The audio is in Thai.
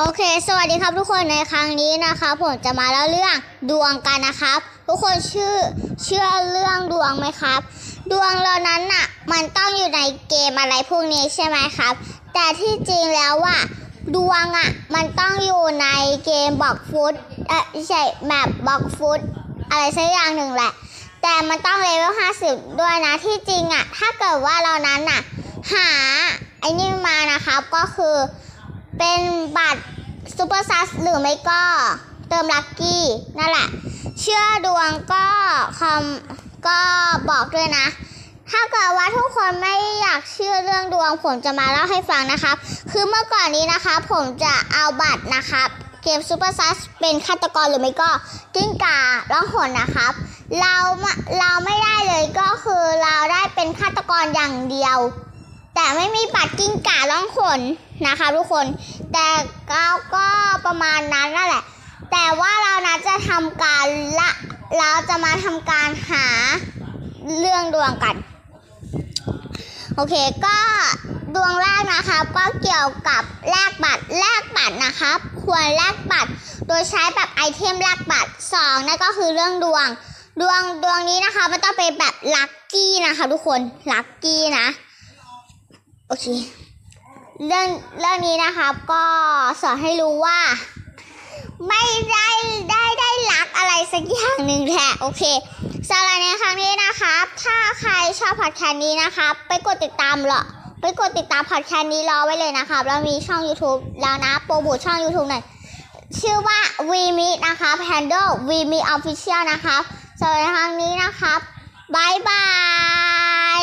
โอเค สวัสดีครับทุกคนในครั้งนี้นะคะผมจะมาเล่าเรื่องดวงกันนะครับ ทุกคนชื่อเชื่อเรื่องดวงไหมครับ ดวงเรานั้นน่ะ มันต้องอยู่ในเกมอะไรพวกนี้ใช่ไหมครับ แต่ที่จริงแล้วอะดวงอะ มันต้องอยู่ในเกมบล็อกฟุตเออไม่ใช่แมปบอกฟุตอะไรสักอย่างหนึ่งแหละ แต่มันต้องเลเวล50ด้วยนะที่จริงอะ ถ้าเกิดว่าเรานั้นน่ะ หาไอ้นี่มานะครับก็คือ เป็นบัตรซูเปอร์ซัสหรือไม่ก็เติมลัคกี้นั่นแหละ เชื่อดวงก็คำก็บอกด้วยนะ ถ้าเกิดว่าทุกคนไม่อยากเชื่อเรื่องดวง ผมจะมาเล่าให้ฟังนะครับ คือเมื่อก่อนนี้นะคะผมจะเอาบัตรนะครับเกมซูเปอร์ซัสเป็นฆาตกรหรือไม่ก็กิ้งก่าร้องหนนะครับ เราม่เราไม่ได้เลยก็คือเราได้เป็นฆาตกรอย่างเดียว แต่ไม่มีปัดกิ้งก่าล่องขนนะคะ ทุกคน แต่เราก็ประมาณนั้นนั่นแหละ แต่ว่าเรานะจะทำการละเราจะมาทำการหาเรื่องดวงกัน โอเคก็ดวงแรกนะครับก็เกี่ยวกับแลกบัตรแลกบัตรนะครับควรแลกบัตร โดยใช้แบบไอเทมแลกบัตรสองนั่นก็คือเรื่องดวง ดวงดวงนี้นะคะมันต้องเป็นแบบลัคกี้นะคะ ทุกคนลัคกี้นะ โอเค เรื่องเรื่องนี้นะครับก็สอนให้รู้ว่า ไม่ได้ได้ได้รักอะไรสักอย่างหนึ่งแหละโอเคสำหรับในครั้งนี้นะครับ ถ้าใครชอบพอดแคสต์นี้นะครับ ไปกดติดตามเหรอไปกดติดตามพอดแคสต์นี้รอไว้เลยนะครับเรามีช่อง YouTube แล้วนะโปรโมทช่อง YouTube หน่อยชื่อว่า v m e นะครับ handle v m e official นะครับสำหรับในครั้งนี้นะครับบายบาย